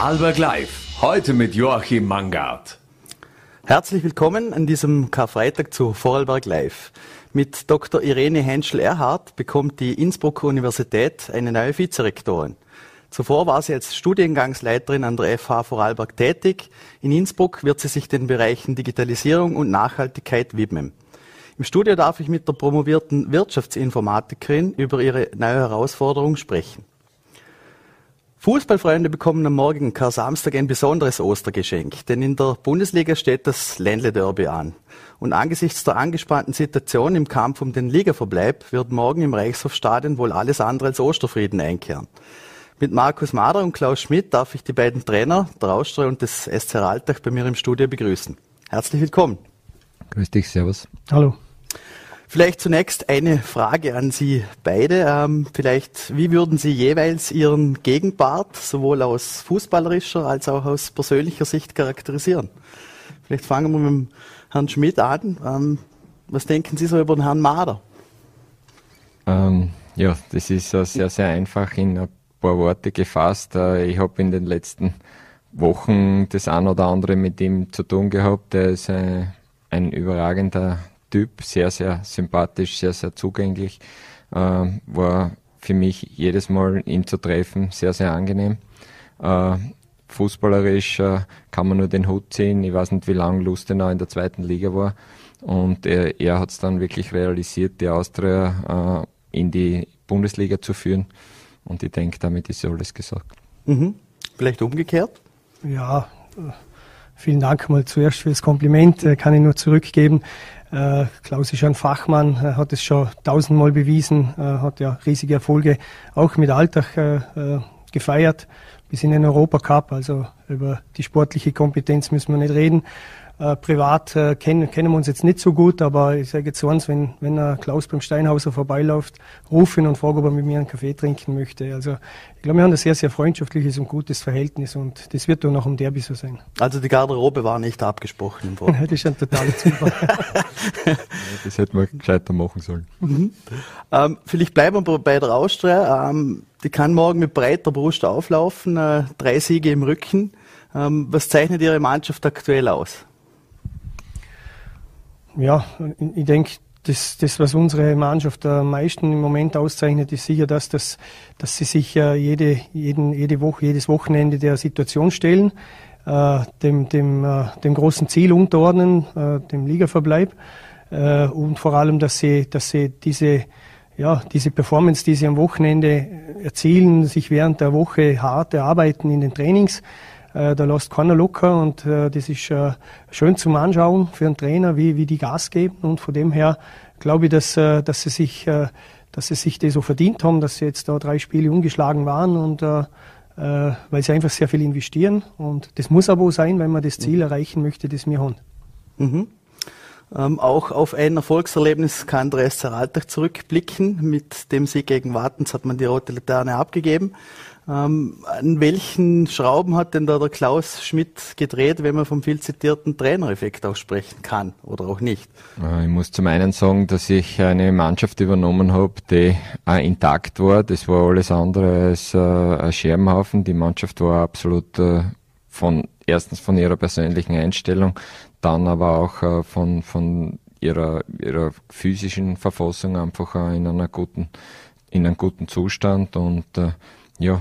Vorarlberg Live. Heute mit Joachim Mangard. Herzlich willkommen an diesem Karfreitag zu Vorarlberg Live. Mit Dr. Irene Henschel-Erhardt bekommt die Innsbrucker Universität eine neue Vizerektorin. Zuvor war sie als Studiengangsleiterin an der FH Vorarlberg tätig. In Innsbruck wird sie sich den Bereichen Digitalisierung und Nachhaltigkeit widmen. Im Studio darf ich mit der promovierten Wirtschaftsinformatikerin über ihre neue Herausforderung sprechen. Fußballfreunde bekommen am morgigen Kar Samstag ein besonderes Ostergeschenk, denn in der Bundesliga steht das Ländle Derby an. Und angesichts der angespannten Situation im Kampf um den Ligaverbleib wird morgen im Reichshofstadion wohl alles andere als Osterfrieden einkehren. Mit Markus Mader und Klaus Schmidt darf ich die beiden Trainer der Austria und des SC Raltach bei mir im Studio begrüßen. Herzlich willkommen. Grüß dich, Servus. Hallo. Vielleicht zunächst eine Frage an Sie beide. Ähm, vielleicht, wie würden Sie jeweils Ihren Gegenpart sowohl aus fußballerischer als auch aus persönlicher Sicht charakterisieren? Vielleicht fangen wir mit dem Herrn Schmidt an. Ähm, was denken Sie so über den Herrn Mader? Ähm, ja, das ist uh, sehr, sehr einfach in ein paar Worte gefasst. Äh, ich habe in den letzten Wochen das ein oder andere mit ihm zu tun gehabt. Er ist äh, ein überragender Typ, sehr, sehr sympathisch, sehr, sehr zugänglich. Ähm, war für mich jedes Mal ihn zu treffen sehr, sehr angenehm. Äh, fußballerisch kann man nur den Hut ziehen. Ich weiß nicht, wie lange Lustenau in der zweiten Liga war. Und er, er hat es dann wirklich realisiert, die Austria in die Bundesliga zu führen. Und ich denke, damit ist alles gesagt. Mhm. Vielleicht umgekehrt? Ja, vielen Dank mal zuerst für das Kompliment, äh, kann ich nur zurückgeben. Äh, Klaus ist ein Fachmann, er hat es schon tausendmal bewiesen, hat ja riesige Erfolge auch mit Alltag äh, gefeiert, bis in den Europacup, also über die sportliche Kompetenz müssen wir nicht reden. Äh, privat äh, kennen, kennen wir uns jetzt nicht so gut, aber ich sage jetzt eins, wenn, wenn äh, Klaus beim Steinhauser vorbeiläuft, rufe ihn und frage, ob er mit mir einen Kaffee trinken möchte. Also ich glaube, wir haben ein sehr, sehr freundliches und gutes Verhältnis und das wird doch noch im Derby so sein. Also die Garderobe war nicht abgesprochen im Vorfeld. das ist ein totaler Zufall. das hätten wir gescheiter machen sollen. Mhm. Ähm, vielleicht bleiben wir bei der Austria. Ähm, die kann morgen mit breiter Brust auflaufen, äh, drei Siege im Rücken. Ähm, was zeichnet Ihre Mannschaft aktuell aus? ja, ich denke, das, das, was unsere Mannschaft am meisten im Moment auszeichnet, ist sicher das, dass, dass sie sich äh, jede, jeden, jede Woche, jedes Wochenende der Situation stellen, äh, dem, dem, äh, dem großen Ziel unterordnen, äh, dem Ligaverbleib äh, und vor allem, dass sie, dass sie diese, ja, diese Performance, die sie am Wochenende erzielen, sich während der Woche hart erarbeiten in den Trainings, äh, da lässt keiner locker und äh, das ist äh, schön zum Anschauen für einen Trainer, wie, wie die Gas geben. Und von dem her glaube ich, dass, dass, sie sich, dass sie sich das so verdient haben, dass sie jetzt da drei Spiele ungeschlagen waren und äh, äh, weil sie einfach sehr viel investieren. Und das muss aber auch sein, wenn man das Ziel mhm. erreichen möchte, das wir haben. Mhm. Ähm, auch auf ein Erfolgserlebnis kann der SC Alltag zurückblicken. Mit dem Sieg gegen Wartens hat man die rote Laterne abgegeben. Ähm, an welchen Schrauben hat denn da der Klaus Schmidt gedreht, wenn man vom viel zitierten Trainereffekt auch sprechen kann oder auch nicht? Äh, ich muss zum einen sagen, dass ich eine Mannschaft übernommen habe, die äh, intakt war. Das war alles andere als äh, ein Scherbenhaufen. Die Mannschaft war absolut äh, von erstens von ihrer persönlichen Einstellung, dann aber auch äh, von, von ihrer, ihrer physischen Verfassung einfach in einer guten, in einem guten Zustand und äh, ja,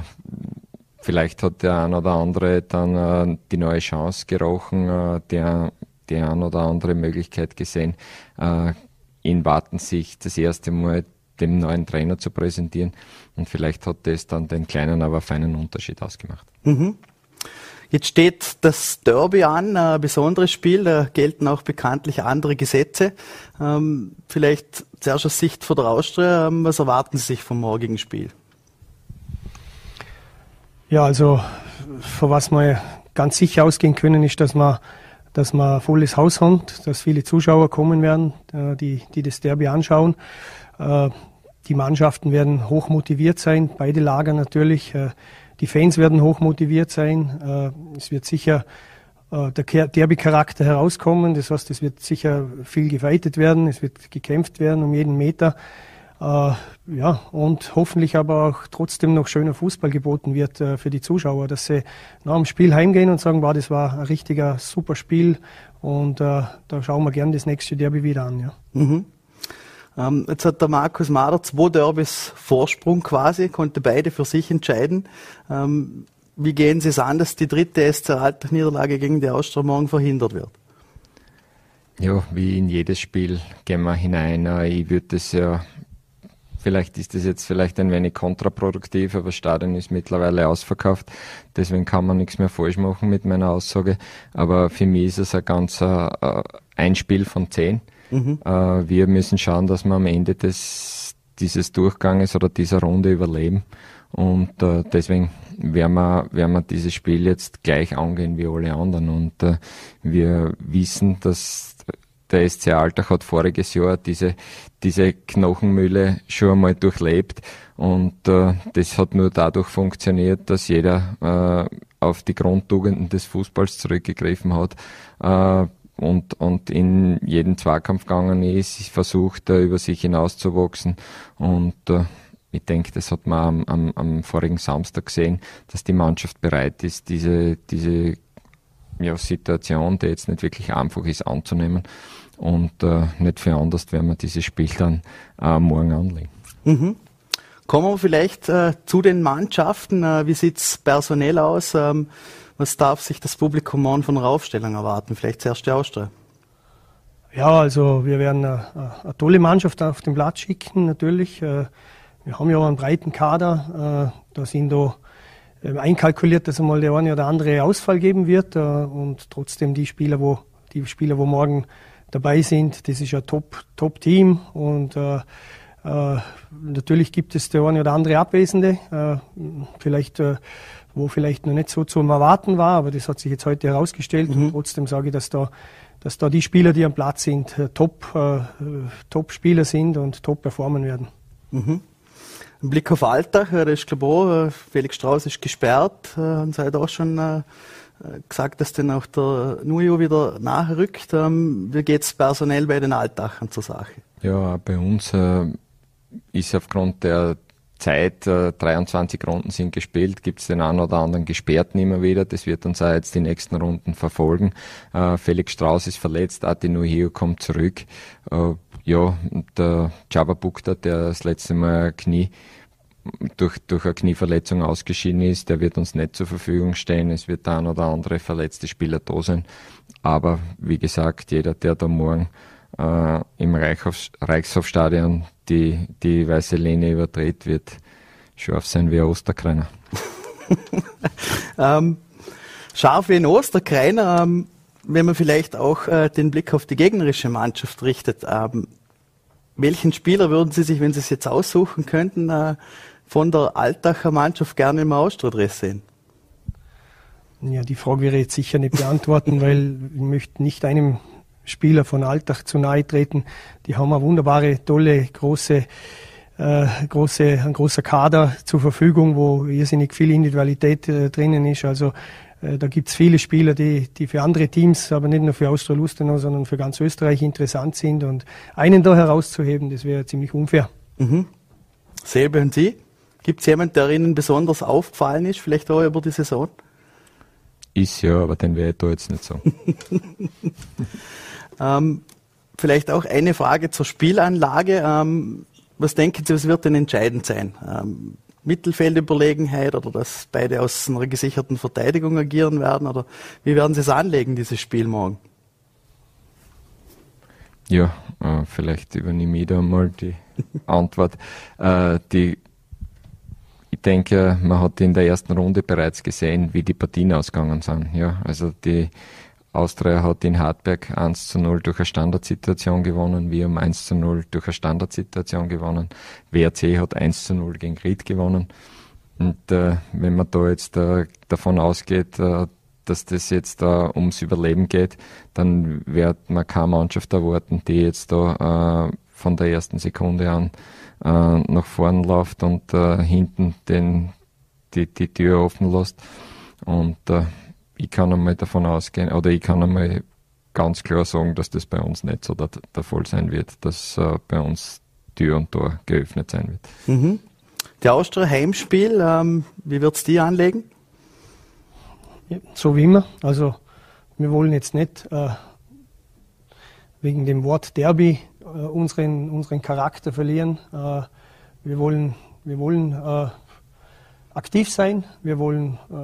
vielleicht hat der ein oder andere dann äh, die neue Chance gerochen, äh, der die ein oder andere Möglichkeit gesehen, äh, in Wartensicht das erste Mal dem neuen Trainer zu präsentieren. Und vielleicht hat das dann den kleinen, aber feinen Unterschied ausgemacht. Mhm. Jetzt steht das Derby an, ein besonderes Spiel, da gelten auch bekanntlich andere Gesetze. Ähm, vielleicht zuerst aus Sicht von der Austria, ähm, was erwarten Sie sich vom morgigen Spiel? Ja, also von was wir ganz sicher ausgehen können, ist, dass wir, dass wir volles Haus haben, dass viele Zuschauer kommen werden, äh, die, die das Derby anschauen. Äh, die Mannschaften werden hoch motiviert sein, beide Lager natürlich. Äh, die Fans werden hoch motiviert sein. Es wird sicher der Derby-Charakter herauskommen. Das heißt, es wird sicher viel geweitet werden, es wird gekämpft werden um jeden Meter. äh, ja, und hoffentlich aber auch trotzdem noch schöner Fußball geboten wird äh, für die Zuschauer, dass sie nach dem Spiel heimgehen und sagen, wow, das war ein richtiger super Spiel und äh, da schauen wir gern das nächste Derby wieder an. Ja. Mhm. Ähm, jetzt hat der Markus Mader zwei Derbys Vorsprung quasi, konnte beide für sich entscheiden. Ähm, wie gehen Sie es an, dass die dritte SC Alltag-Niederlage gegen die Austria morgen verhindert wird? Ja, wie in jedes Spiel gehen wir hinein. Äh, ich würde das ja Vielleicht ist das jetzt vielleicht ein wenig kontraproduktiv, aber das Stadion ist mittlerweile ausverkauft. Deswegen kann man nichts mehr falsch machen mit meiner Aussage. Aber für mich ist es ein ganz äh, ein Spiel von zehn. Mhm. Äh, wir müssen schauen, dass wir am Ende des, dieses Durchganges oder dieser Runde überleben. Und äh, deswegen werden wir, werden wir dieses Spiel jetzt gleich angehen wie alle anderen. Und äh, wir wissen, dass der SC Alltag hat voriges Jahr diese, diese Knochenmühle schon einmal durchlebt und äh, das hat nur dadurch funktioniert, dass jeder äh, auf die Grundtugenden des Fußballs zurückgegriffen hat äh, und, und in jeden Zweikampf gegangen ist, versucht über sich hinauszuwachsen und äh, ich denke, das hat man am, am, am vorigen Samstag gesehen, dass die Mannschaft bereit ist, diese, diese ja, Situation, die jetzt nicht wirklich einfach ist, anzunehmen und äh, nicht für anders werden wir dieses Spiel dann äh, morgen anlegen. Mhm. Kommen wir vielleicht äh, zu den Mannschaften. Äh, wie sieht's personell aus? Ähm, was darf sich das Publikum morgen von der Aufstellung erwarten? Vielleicht zuerst die Austria. Ja, also wir werden eine, äh, eine, tolle Mannschaft auf den Platz schicken, natürlich. Äh, wir haben ja einen breiten Kader. Äh, da sind da einkalkuliert, dass einmal der eine oder andere Ausfall geben wird und trotzdem die Spieler, wo die Spieler, wo morgen dabei sind. Das ist ein Top-Team Top und natürlich gibt es der eine oder andere Abwesende, äh, vielleicht äh, wo vielleicht noch nicht so zu erwarten war, aber das hat sich jetzt heute herausgestellt. Mhm. Und trotzdem sage ich, dass da, dass da die Spieler, die am Platz sind, äh, Top, äh, Top-Spieler sind und top performen werden. Mhm. Ein Blick auf Alltag, das ist glaube ich Felix Strauß ist gesperrt und seid auch schon gesagt, dass dann auch der Nujo wieder nachrückt. Ähm, wie geht es personell bei den Altdachern zur Sache? Ja, bei uns äh, ist aufgrund der Zeit, äh, 23 Runden sind gespielt, gibt es den einen oder anderen Gesperrten immer wieder. Das wird uns auch jetzt die nächsten Runden verfolgen. Äh, Felix Strauß ist verletzt, Atino Hio kommt zurück. Äh, ja, der Java Bukta, der das letzte Mal Knie durch, durch eine Knieverletzung ausgeschieden ist, der wird uns nicht zur Verfügung stehen. Es wird ein oder andere verletzte Spieler da sein. Aber wie gesagt, jeder, der da morgen äh, im Reichhof, Reichshofstadion die, die weiße Linie übertritt, wird scharf sein wie ein Osterkreiner. ähm, scharf wie ein Osterkreiner, ähm, wenn man vielleicht auch äh, den Blick auf die gegnerische Mannschaft richtet. Ähm, welchen Spieler würden Sie sich, wenn Sie es jetzt aussuchen könnten, äh, von der Altacher Mannschaft gerne im Austrodress sehen? Ja, die Frage wäre jetzt sicher nicht beantworten, weil ich möchte nicht einem Spieler von Altach zu nahe treten. Die haben eine wunderbare, tolle, große, äh, große, ein großer Kader zur Verfügung, wo irrsinnig viel Individualität äh, drinnen ist. Also äh, da gibt es viele Spieler, die, die für andere Teams, aber nicht nur für Austria-Lustenau, sondern für ganz Österreich interessant sind. Und einen da herauszuheben, das wäre ziemlich unfair. Mhm. Selbe und Sie? Gibt es jemanden, der Ihnen besonders aufgefallen ist, vielleicht auch über die Saison? Ist ja, aber den wäre ich da jetzt nicht so. ähm, vielleicht auch eine Frage zur Spielanlage. Ähm, was denken Sie, was wird denn entscheidend sein? Ähm, Mittelfeldüberlegenheit oder dass beide aus einer gesicherten Verteidigung agieren werden? Oder wie werden Sie es anlegen, dieses Spiel morgen? Ja, äh, vielleicht übernehme ich da mal die Antwort. Äh, die ich denke, man hat in der ersten Runde bereits gesehen, wie die Partien ausgegangen sind. Ja, also die Austria hat in Hartberg 1 zu 0 durch eine Standardsituation gewonnen, wir haben 1 zu 0 durch eine Standardsituation gewonnen, WRC hat 1 zu 0 gegen Ried gewonnen. Und äh, wenn man da jetzt äh, davon ausgeht, äh, dass das jetzt da ums Überleben geht, dann wird man keine Mannschaft erwarten, die jetzt da äh, von der ersten Sekunde an äh, nach vorn läuft und äh, hinten den, die, die Tür offen lässt. Und äh, ich kann einmal davon ausgehen, oder ich kann einmal ganz klar sagen, dass das bei uns nicht so der, der Fall sein wird, dass äh, bei uns Tür und Tor geöffnet sein wird. Mhm. Der Austria Heimspiel, ähm, wie wird's die anlegen? Ja, so wie immer. Also wir wollen jetzt nicht äh, wegen dem Wort Derby unseren, unseren Charakter verlieren. Äh, wir wollen, wir wollen äh, aktiv sein, wir wollen äh,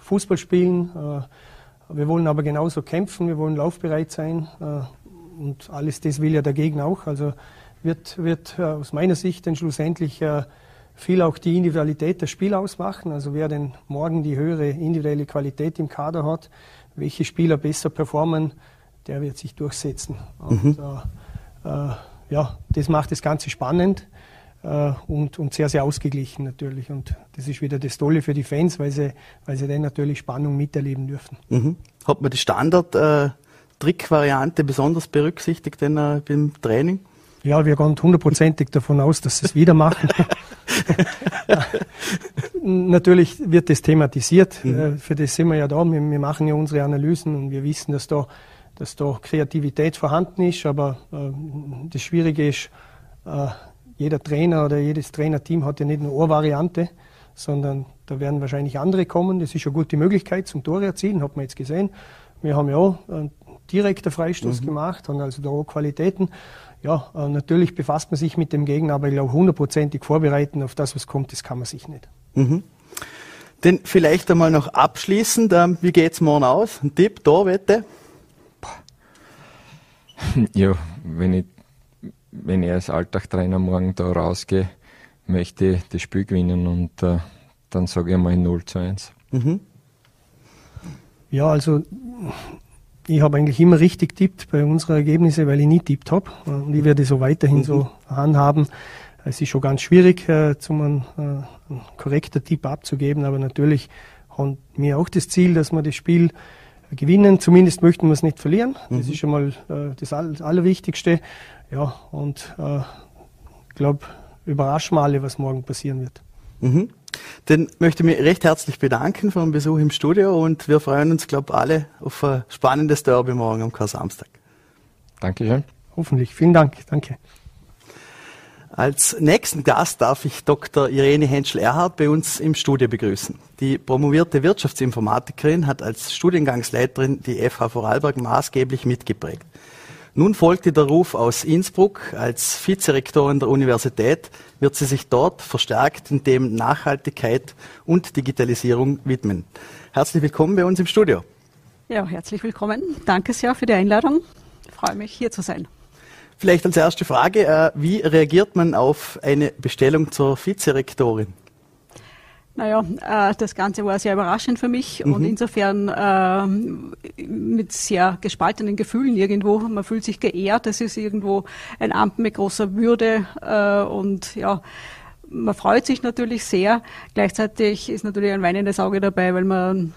Fußball spielen, äh, wir wollen aber genauso kämpfen, wir wollen laufbereit sein und alles das will ja der Gegner auch. Also wird, wird aus meiner Sicht dann schlussendlich viel auch die Individualität des Spiels ausmachen. Also wer denn morgen die höhere individuelle Qualität im Kader hat, welche Spieler besser performen, der wird sich durchsetzen. Und, mhm. äh, äh, ja, das macht das Ganze spannend äh, und, und sehr, sehr ausgeglichen natürlich. Und das ist wieder das Tolle für die Fans, weil sie, weil sie dann natürlich Spannung miterleben dürfen. Mhm. Hat man die Standard-Trick-Variante äh, besonders berücksichtigt denn, äh, beim Training? Ja, wir gehen hundertprozentig davon aus, dass sie es wieder machen. Natürlich wird das thematisiert. Mhm. Äh, für das sind wir ja da. Wir, wir, machen ja unsere Analysen und wir wissen, dass da, dass da Kreativität vorhanden ist. Aber äh, das Schwierige ist, äh, jeder Trainer oder jedes Trainerteam hat ja nicht nur eine Variante, sondern da werden wahrscheinlich andere kommen. Das ist eine gute Möglichkeit zum Tore erzielen, hat man jetzt gesehen. Wir haben ja auch einen direkten Freistoß mhm. gemacht, haben also da auch Qualitäten ja, äh, natürlich befasst man sich mit dem Gegner, aber ich glaube, hundertprozentig vorbereiten auf das, was kommt, das kann man sich nicht. Mhm. Denn vielleicht einmal noch abschließend, ähm, wie es morgen aus? Ein Tipp, da, Wette? Ja, wenn ich, wenn ich als Alltagtrainer morgen da rausgehe, möchte ich das Spiel gewinnen und äh, dann sage ich mal 0 zu 1. Mhm. Ja, also ich habe eigentlich immer richtig tippt bei unseren Ergebnissen, weil ich nie tippt habe. Und ich werde so weiterhin mhm. so handhaben. Es ist schon ganz schwierig, äh, zum einen, äh, einen korrekter Tipp abzugeben, aber natürlich haben wir auch das Ziel, dass wir das Spiel gewinnen. Zumindest möchten wir es nicht verlieren. Mhm. Das ist schon mal äh, das Allerwichtigste. Ja, und äh, ich glaube, überraschen wir alle, was morgen passieren wird. Mhm. Dann möchte ich mich recht herzlich bedanken für den Besuch im Studio und wir freuen uns, glaube ich, alle auf ein spannendes Derby morgen am Kar-Samstag. Dankeschön. Hoffentlich. Vielen Dank. Danke. Als nächsten Gast darf ich Dr. Irene Henschel-Erhardt bei uns im Studio begrüßen. Die promovierte Wirtschaftsinformatikerin hat als Studiengangsleiterin die FH Vorarlberg maßgeblich mitgeprägt. Nun folgte der Ruf aus Innsbruck. Als Vizerektorin der Universität wird sie sich dort verstärkt in dem Nachhaltigkeit und Digitalisierung widmen. Herzlich willkommen bei uns im Studio. Ja, herzlich willkommen. Danke sehr für die Einladung. Ich freue mich, hier zu sein. Vielleicht als erste Frage, äh, wie reagiert man auf eine Bestellung zur Vizerektorin? Naja, äh, das Ganze war sehr überraschend für mich mhm. und insofern äh, mit sehr gespaltenen Gefühlen irgendwo. Man fühlt sich geehrt, es ist irgendwo ein Amt mit großer Würde äh, und ja, man freut sich natürlich sehr. Gleichzeitig ist natürlich ein weinendes Auge dabei, weil man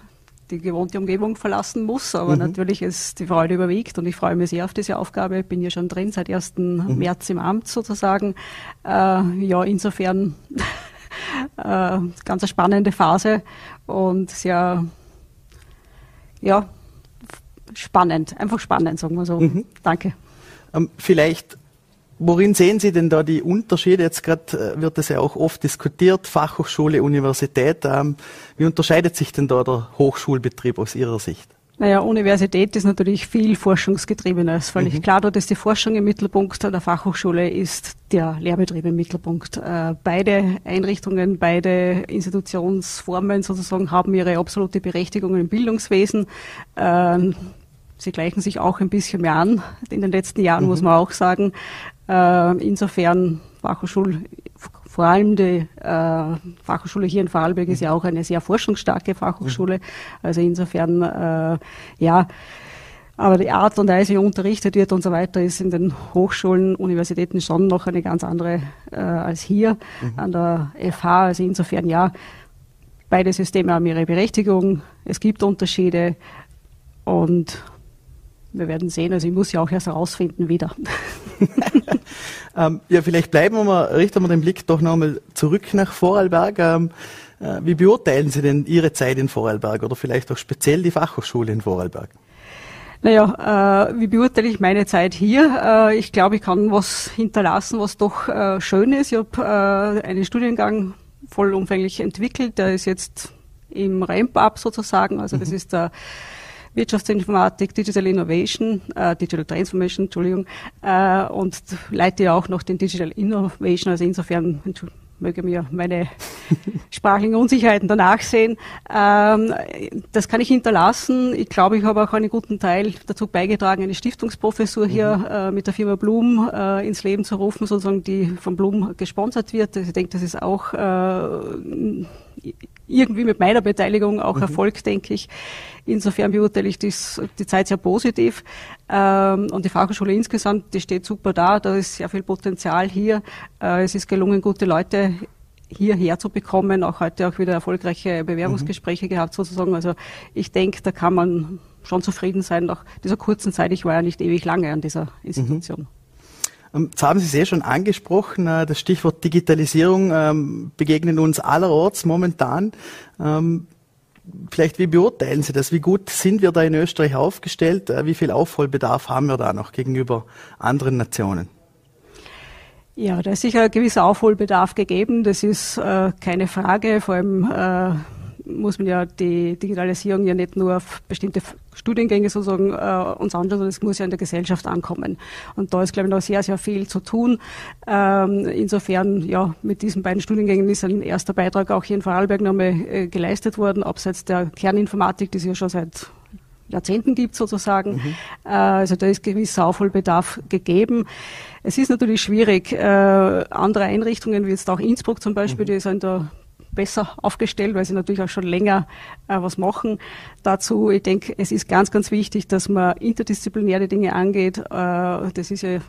die gewohnte Umgebung verlassen muss, aber mhm. natürlich ist die Freude überwiegt und ich freue mich sehr auf diese Aufgabe. Ich bin ja schon drin seit 1. Mhm. März im Amt sozusagen. Äh, ja, insofern äh, ganz eine spannende Phase und sehr, ja, spannend, einfach spannend, sagen wir so. Mhm. Danke. Ähm, vielleicht, worin sehen Sie denn da die Unterschiede? Jetzt gerade äh, wird das ja auch oft diskutiert, Fachhochschule, Universität. Ähm, wie unterscheidet sich denn da der Hochschulbetrieb aus Ihrer Sicht? Naja, Universität ist natürlich viel forschungsgetriebener. Es ist völlig mhm. klar, dort ist die Forschung im Mittelpunkt, der Fachhochschule ist der Lehrbetrieb im Mittelpunkt. Äh, beide Einrichtungen, beide Institutionsformen sozusagen haben ihre absolute Berechtigung im Bildungswesen. Ähm, sie gleichen sich auch ein bisschen mehr an. In den letzten Jahren mhm. muss man auch sagen. Äh, insofern Fachhochschul vor allem die äh, Fachhochschule hier in Vorarlberg ist ja auch eine sehr forschungsstarke Fachhochschule. Also insofern, äh, ja, aber die Art und Weise, wie unterrichtet wird und so weiter, ist in den Hochschulen, Universitäten schon noch eine ganz andere äh, als hier mhm. an der FH. Also insofern, ja, beide Systeme haben ihre Berechtigung. Es gibt Unterschiede und wir werden sehen. Also ich muss ja auch erst herausfinden wieder. ähm, ja, vielleicht bleiben wir mal, richten wir den Blick doch nochmal zurück nach Vorarlberg. Ähm, äh, wie beurteilen Sie denn Ihre Zeit in Vorarlberg oder vielleicht auch speziell die Fachhochschule in Vorarlberg? Naja, äh, wie beurteile ich meine Zeit hier? Äh, ich glaube, ich kann was hinterlassen, was doch äh, schön ist. Ich habe äh, einen Studiengang vollumfänglich entwickelt, der ist jetzt im Ramp-up sozusagen. Also das mhm. ist der Wirtschaftsinformatik, Digital Innovation, äh, Digital Transformation, Entschuldigung, äh, und leite ja auch noch den Digital Innovation. Also insofern möge mir meine sprachlichen Unsicherheiten danach sehen. Ähm, das kann ich hinterlassen. Ich glaube, ich habe auch einen guten Teil dazu beigetragen, eine Stiftungsprofessur hier mhm. äh, mit der Firma Blum äh, ins Leben zu rufen, sozusagen, die von Blum gesponsert wird. Also ich denke, das ist auch äh, irgendwie mit meiner Beteiligung auch mhm. Erfolg, denke ich. Insofern beurteile ich dies, die Zeit sehr positiv. Ähm, und die Fachhochschule insgesamt, die steht super da. Da ist sehr viel Potenzial hier. Äh, es ist gelungen, gute Leute hierher zu bekommen. Auch heute auch wieder erfolgreiche Bewerbungsgespräche mhm. gehabt sozusagen. Also ich denke, da kann man schon zufrieden sein nach dieser kurzen Zeit. Ich war ja nicht ewig lange an dieser Institution. Mhm. Ähm, jetzt haben Sie es eh schon angesprochen, äh, das Stichwort Digitalisierung ähm, begegnet uns allerorts momentan. Ähm, vielleicht, wie beurteilen Sie das? Wie gut sind wir da in Österreich aufgestellt? Äh, wie viel Aufholbedarf haben wir da noch gegenüber anderen Nationen? Ja, da ist sicher ein gewisser Aufholbedarf gegeben. Das ist äh, keine Frage. Vor allem äh, muss man ja die Digitalisierung ja nicht nur auf bestimmte Studiengänge sozusagen äh, uns anschauen, sondern es muss ja in der Gesellschaft ankommen. Und da ist, glaube ich, noch sehr, sehr viel zu tun. Ähm, insofern, ja, mit diesen beiden Studiengängen ist ein erster Beitrag auch hier in Vorarlberg nochmal äh, geleistet worden, abseits der Kerninformatik, die es ja schon seit Jahrzehnten gibt sozusagen. Mhm. Äh, also da ist gewisser Aufholbedarf gegeben. Es ist natürlich schwierig, äh, andere Einrichtungen, wie jetzt auch Innsbruck zum Beispiel, mhm. die sind da besser aufgestellt, weil sie natürlich auch schon länger äh, was machen. Dazu, ich denke, es ist ganz, ganz wichtig, dass man interdisziplinäre Dinge angeht. Äh, das ist ja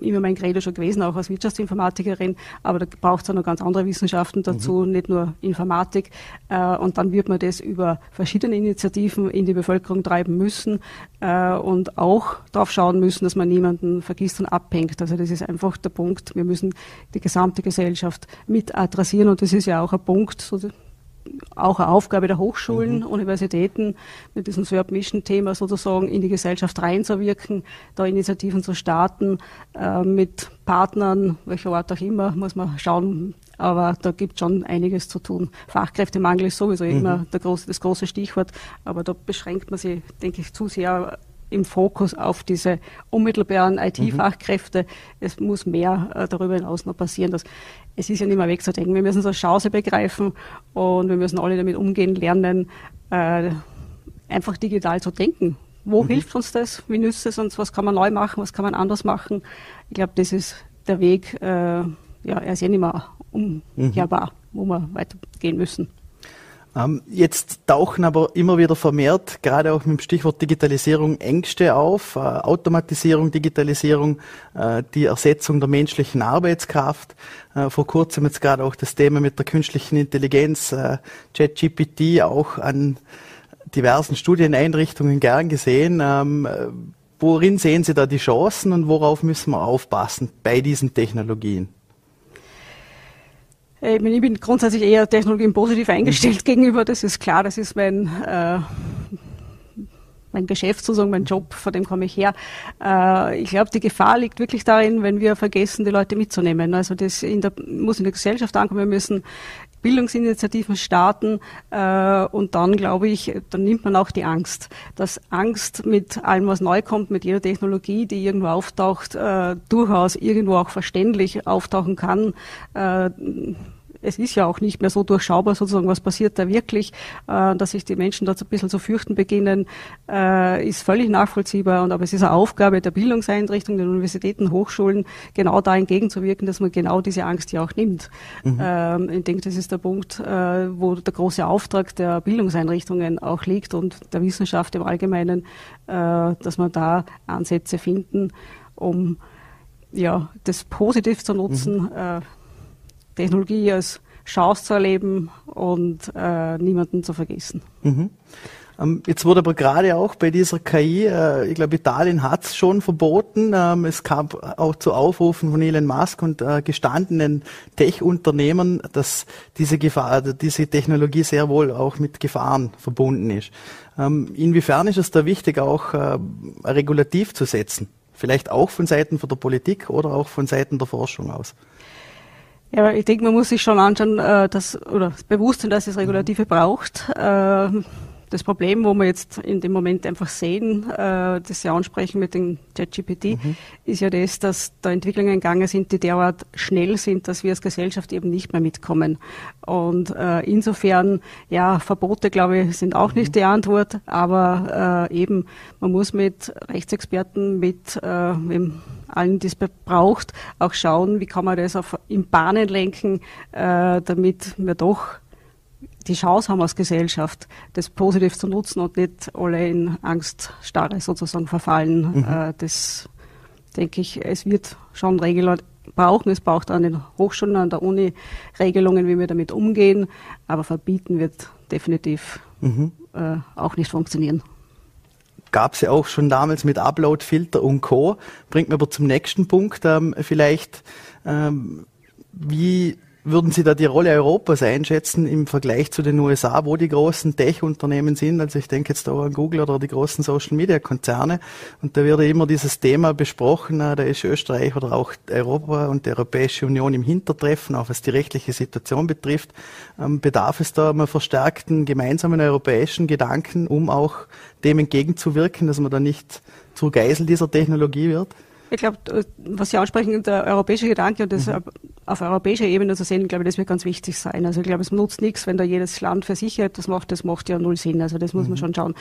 immer mein Credo schon gewesen, auch als Wirtschaftsinformatikerin, aber da braucht es auch noch ganz andere Wissenschaften dazu, mhm. nicht nur Informatik. Äh, und dann wird man das über verschiedene Initiativen in die Bevölkerung treiben müssen äh, und auch darauf schauen müssen, dass man niemanden vergisst und abhängt. Also das ist einfach der Punkt. Wir müssen die gesamte Gesellschaft mit adressieren und das ist ja auch ein Punkt, so auch eine Aufgabe der Hochschulen, mhm. Universitäten, mit diesem Serb-Mission-Thema sozusagen in die Gesellschaft reinzuwirken, da Initiativen zu starten, äh, mit Partnern, welcher Art auch immer, muss man schauen. Aber da gibt schon einiges zu tun. Fachkräftemangel ist sowieso mhm. immer der große, das große Stichwort, aber da beschränkt man sich, denke ich, zu sehr im Fokus auf diese unmittelbaren IT-Fachkräfte. Mhm. Es muss mehr äh, darüber hinaus noch passieren. Dass, es ist ja nicht mehr wegzudenken. Wir müssen es als Chance begreifen und wir müssen alle damit umgehen lernen, äh, einfach digital zu denken. Wo mhm. hilft uns das? Wie nützt es uns? Was kann man neu machen? Was kann man anders machen? Ich glaube, das ist der Weg, äh, ja, er ist ja nicht mehr umkehrbar, mhm. wo wir weitergehen müssen. Ähm, jetzt tauchen aber immer wieder vermehrt, gerade auch mit dem Stichwort Digitalisierung, Ängste auf. Äh, Automatisierung, Digitalisierung, äh, die Ersetzung der menschlichen Arbeitskraft. Äh, vor kurzem jetzt gerade auch das Thema mit der künstlichen Intelligenz, ChatGPT, auch an diversen Studieneinrichtungen gern gesehen. Ähm, worin sehen Sie da die Chancen und worauf müssen wir aufpassen bei diesen Technologien? Äh, ich, bin grundsätzlich eher Technologien positiv eingestellt mhm. gegenüber. Das ist klar, das ist mein, äh, mein Geschäft sozusagen, mein Job, vor dem komme ich her. Äh, ich glaube, die Gefahr liegt wirklich darin, wenn wir vergessen, die Leute mitzunehmen. Also das in der, muss in der Gesellschaft ankommen. Wir müssen Bildungsinitiativen starten äh, und dann glaube ich, dann nimmt man auch die Angst. Dass Angst mit allem, was neu kommt, mit jeder Technologie, die irgendwo auftaucht, äh, durchaus irgendwo auch verständlich auftauchen kann. Äh, es ist ja auch nicht mehr so durchschaubar sozusagen, was passiert da wirklich, äh, dass sich die Menschen dort ein bisschen zu fürchten beginnen, äh, ist völlig nachvollziehbar. Und aber es ist eine Aufgabe der Bildungseinrichtungen, der Universitäten, Hochschulen, genau da entgegenzuwirken, dass man genau diese Angst ja auch nimmt. Mhm. Ähm, ich denke, das ist der Punkt, äh, wo der große Auftrag der Bildungseinrichtungen auch liegt und der Wissenschaft im Allgemeinen, äh, dass man da Ansätze finden, um ja, das positiv zu nutzen. Mhm äh, Technologie als Chance zu erleben und äh, niemanden zu vergessen. Mhm. Ähm, jetzt wurde aber gerade auch bei dieser KI, äh, ich glaube Italien hat es schon verboten. Ähm, es kam auch zu Aufrufen von Elon Musk und äh, gestandenen Tech-Unternehmen, dass diese Gefahr, diese Technologie sehr wohl auch mit Gefahren verbunden ist. Ähm, inwiefern ist es da wichtig, auch äh, regulativ zu setzen? Vielleicht auch von Seiten von der Politik oder auch von Seiten der Forschung aus? Ja, ich denke, man muss sich schon anschauen, äh, dass, oder bewusst sein, dass es Regulative braucht. Äh, das Problem, wo wir jetzt in dem Moment einfach sehen, äh, das Sie ansprechen mit dem ChatGPT, mhm. ist ja das, dass da Entwicklungen gegangen sind, die derart schnell sind, dass wir als Gesellschaft eben nicht mehr mitkommen. Und äh, insofern, ja, Verbote, glaube ich, sind auch mhm. nicht die Antwort, aber äh, eben, man muss mit Rechtsexperten, mit, äh, mit allen, die es braucht, auch schauen, wie kann man das auf, in Bahnen lenken, äh, damit wir doch die Chance haben als Gesellschaft, das positiv zu nutzen und nicht alle in Angststarre sozusagen verfallen. Mhm. Äh, das denke ich, es wird schon Regeln brauchen. Es braucht an den Hochschulen, an der Uni Regelungen, wie wir damit umgehen. Aber verbieten wird definitiv mhm. äh, auch nicht funktionieren. Gab es ja auch schon damals mit Upload-Filter und Co. Bringt mir aber zum nächsten Punkt ähm, vielleicht, ähm, wie würden Sie da die Rolle Europas einschätzen im Vergleich zu den USA, wo die großen Tech-Unternehmen sind? Also ich denke jetzt da an Google oder die großen Social-Media-Konzerne. Und da wird immer dieses Thema besprochen, da ist Österreich oder auch Europa und die Europäische Union im Hintertreffen, auch was die rechtliche Situation betrifft. Ähm, bedarf es da einer verstärkten gemeinsamen europäischen Gedanken, um auch dem entgegenzuwirken, dass man da nicht zu Geisel dieser Technologie wird? Ich glaube, was Sie ansprechen, der europäische Gedanke und das mhm. auf europäischer Ebene zu sehen, glaube ich, das wird ganz wichtig sein. Also ich glaube, es nutzt nichts, wenn da jedes Land für sich etwas macht, das macht ja null Sinn. Also das muss mhm. man schon schauen.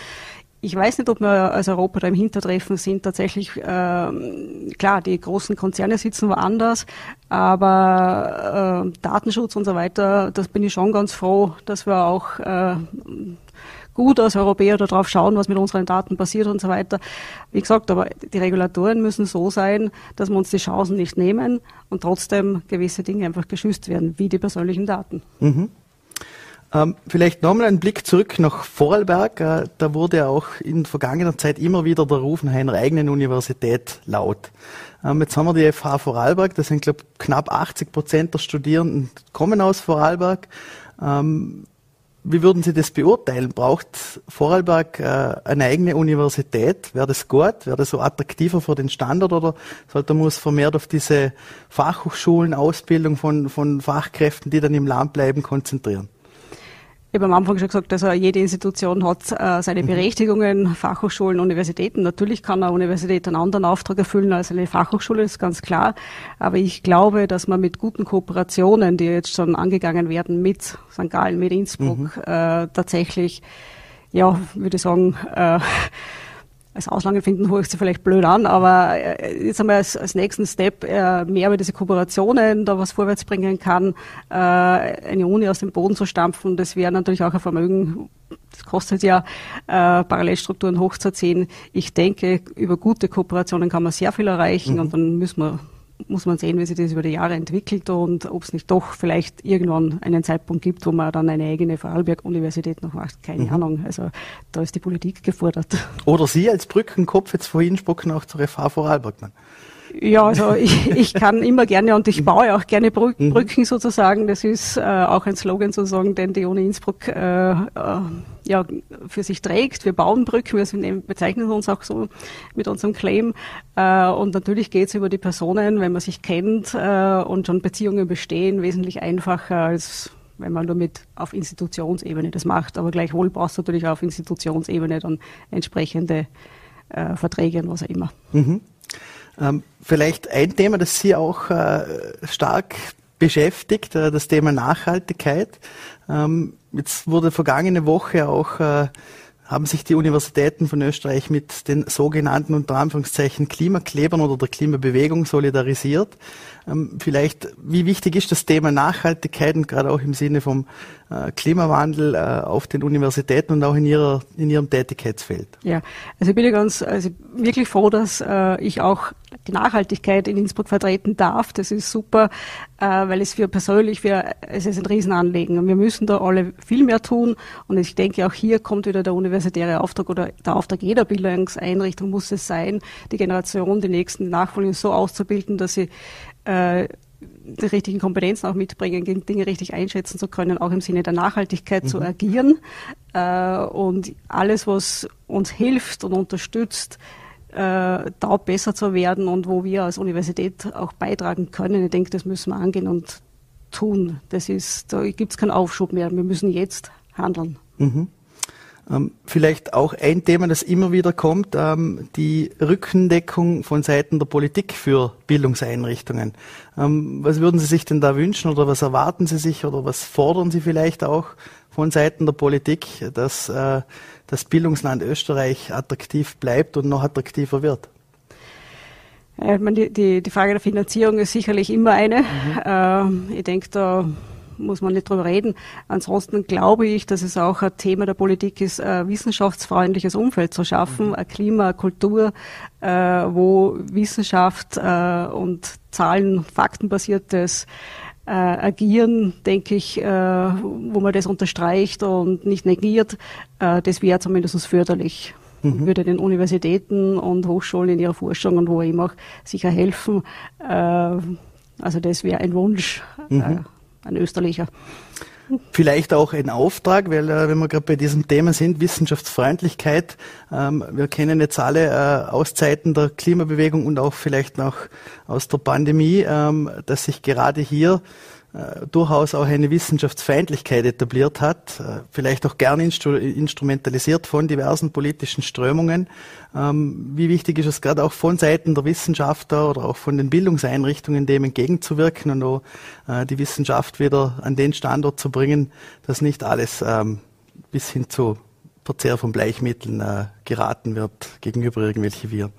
Ich weiß nicht, ob wir als Europa da im Hintertreffen sind. Tatsächlich, äh, klar, die großen Konzerne sitzen woanders, aber äh, Datenschutz und so weiter, das bin ich schon ganz froh, dass wir auch äh, gut als Europäer darauf schauen, was mit unseren Daten passiert und so weiter. Wie gesagt, aber die Regulatoren müssen so sein, dass wir uns die Chancen nicht nehmen und trotzdem gewisse Dinge einfach geschützt werden, wie die persönlichen Daten. Mhm. Ähm, vielleicht nochmal einen Blick zurück nach Vorarlberg. Äh, da wurde auch in vergangener Zeit immer wieder der Ruf nach einer eigenen Universität laut. Ähm, jetzt haben wir die FH Vorarlberg, das sind glaube knapp 80 Prozent der Studierenden kommen aus Vorarlberg. Ähm, wie würden Sie das beurteilen? Braucht Vorarlberg äh, eine eigene Universität? Wäre das gut? Wäre das so attraktiver für den Standort oder sollte man muss vermehrt auf diese Fachhochschulen, Ausbildung von, von Fachkräften, die dann im Land bleiben, konzentrieren? Ich habe am Anfang schon gesagt, also jede Institution hat äh, seine mhm. Berechtigungen, Fachhochschulen, Universitäten. Natürlich kann eine Universität einen anderen Auftrag erfüllen als eine Fachhochschule, ist ganz klar. Aber ich glaube, dass man mit guten Kooperationen, die jetzt schon angegangen werden mit St. Gallen, mit Innsbruck, mhm. äh, tatsächlich, ja, würde ich sagen, äh, als Auslange finden, hole ich sie vielleicht blöd an, aber äh, jetzt einmal als, als nächsten Step äh, mehr über diese Kooperationen, da was vorwärts bringen kann, äh, eine Uni aus dem Boden zu stampfen, das wäre natürlich auch ein Vermögen, das kostet ja, äh, Parallelstrukturen hochzuziehen. Ich denke, über gute Kooperationen kann man sehr viel erreichen mhm. und dann müssen wir muss man sehen, wie sich das über die Jahre entwickelt und ob es nicht doch vielleicht irgendwann einen Zeitpunkt gibt, wo man dann eine eigene Vorarlberg-Universität noch macht. Keine mhm. Ahnung. Also da ist die Politik gefordert. Oder Sie als Brückenkopf jetzt vorhin sprechen auch zur FH Vorarlberg. Ja, also ich, ich kann immer gerne und ich baue auch gerne mhm. Brücken sozusagen. Das ist äh, auch ein Slogan sozusagen, den die Uni Innsbruck äh, äh, ja, für sich trägt. Wir bauen Brücken, wir bezeichnen uns auch so mit unserem Claim. Äh, und natürlich geht es über die Personen, wenn man sich kennt äh, und schon Beziehungen bestehen, wesentlich einfacher als wenn man nur mit auf Institutionsebene das macht. Aber gleichwohl brauchst du natürlich auf Institutionsebene dann entsprechende äh, Verträge und was auch immer. Mhm. Ähm, vielleicht ein Thema, das Sie auch äh, stark beschäftigt, äh, das Thema Nachhaltigkeit. Ähm, jetzt wurde vergangene Woche auch äh, haben sich die Universitäten von Österreich mit den sogenannten unter Anführungszeichen Klimaklebern oder der Klimabewegung solidarisiert. Ähm, vielleicht, wie wichtig ist das Thema Nachhaltigkeit und gerade auch im Sinne vom äh, Klimawandel äh, auf den Universitäten und auch in, ihrer, in ihrem Tätigkeitsfeld? Ja, also ich bin ja ganz, also wirklich froh, dass äh, ich auch die Nachhaltigkeit in Innsbruck vertreten darf. Das ist super, weil es für persönlich, für, es ist ein Riesenanliegen. Und wir müssen da alle viel mehr tun. Und ich denke, auch hier kommt wieder der universitäre Auftrag oder der Auftrag jeder Bildungseinrichtung muss es sein, die Generation, die nächsten Nachfolger so auszubilden, dass sie äh, die richtigen Kompetenzen auch mitbringen, Dinge richtig einschätzen zu können, auch im Sinne der Nachhaltigkeit mhm. zu agieren. Äh, und alles, was uns hilft und unterstützt, äh, da besser zu werden und wo wir als Universität auch beitragen können, ich denke, das müssen wir angehen und tun. Das ist, da gibt es keinen Aufschub mehr. Wir müssen jetzt handeln. Mhm. Ähm, vielleicht auch ein Thema, das immer wieder kommt, ähm, die Rückendeckung von Seiten der Politik für Bildungseinrichtungen. Ähm, was würden Sie sich denn da wünschen oder was erwarten Sie sich oder was fordern Sie vielleicht auch von Seiten der Politik, dass äh, das Bildungsland Österreich attraktiv bleibt und noch attraktiver wird? Die, die, die Frage der Finanzierung ist sicherlich immer eine. Mhm. Ich denke, da muss man nicht drüber reden. Ansonsten glaube ich, dass es auch ein Thema der Politik ist, ein wissenschaftsfreundliches Umfeld zu schaffen, mhm. ein Klima, eine Kultur, äh, wo Wissenschaft äh, und Zahlen, faktenbasiertes äh, Agieren, denke ich, äh, wo man das unterstreicht und nicht negiert, äh, das wäre zumindest förderlich. Mhm. Würde den Universitäten und Hochschulen in ihrer Forschung und wo immer auch sicher helfen. Also das wäre ein Wunsch. Mhm ein Österreicher. Vielleicht auch ein Auftrag, weil äh, wenn wir gerade bei diesem Thema sind, Wissenschaftsfreundlichkeit, ähm, wir kennen jetzt alle äh, Auszeiten der Klimabewegung und auch vielleicht noch aus der Pandemie, ähm, dass sich gerade hier durchaus auch eine Wissenschaftsfeindlichkeit etabliert hat, äh, vielleicht auch gern instru instrumentalisiert von diversen politischen Strömungen. Ähm, wie wichtig ist es gerade auch von Seiten der Wissenschaftler oder auch von den Bildungseinrichtungen dem entgegenzuwirken und auch äh, die Wissenschaft wieder an den Standort zu bringen, dass nicht alles ähm, bis hin zu Verzehr von Bleichmitteln äh, geraten wird gegenüber irgendwelche Viren.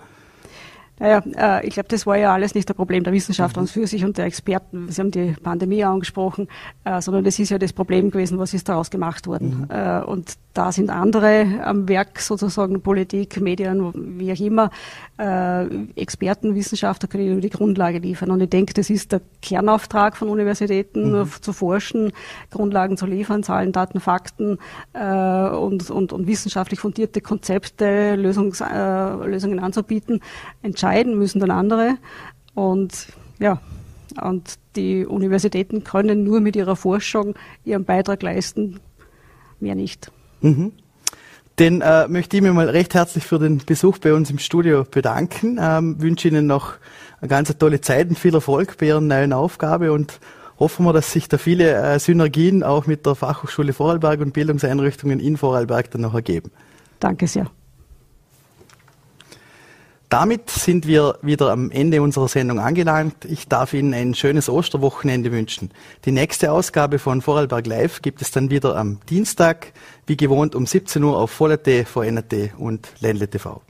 Naja, äh, ich glaube, das war ja alles nicht das Problem der Wissenschaftler mhm. für sich und der Experten. Sie haben die Pandemie angesprochen, äh, sondern das ist ja das Problem gewesen, was ist daraus gemacht worden. Mhm. Äh, und da sind andere am Werk, sozusagen Politik, Medien, wie auch immer. Äh, Experten, Wissenschaftler können nur die Grundlage liefern. Und ich denke, das ist der Kernauftrag von Universitäten, mhm. zu forschen, Grundlagen zu liefern, Zahlen, Daten, Fakten äh, und, und, und wissenschaftlich fundierte Konzepte, Lösungs, äh, Lösungen anzubieten. Entscheiden müssen dann andere. Und ja, und die Universitäten können nur mit ihrer Forschung ihren Beitrag leisten, mehr nicht. Mhm. Den äh, möchte ich mir mal recht herzlich für den Besuch bei uns im Studio bedanken. Ähm, wünsche Ihnen noch eine ganz tolle Zeit und viel Erfolg bei Ihrer neuen Aufgabe und hoffen wir, dass sich da viele äh, Synergien auch mit der Fachhochschule Vorarlberg und Bildungseinrichtungen in Vorarlberg dann noch ergeben. Danke sehr. Damit sind wir wieder am Ende unserer Sendung angelangt. Ich darf Ihnen ein schönes Osterwochenende wünschen. Die nächste Ausgabe von Vorarlberg Live gibt es dann wieder am Dienstag, wie gewohnt um 17 Uhr auf Voll.at, VNAT und Ländle TV.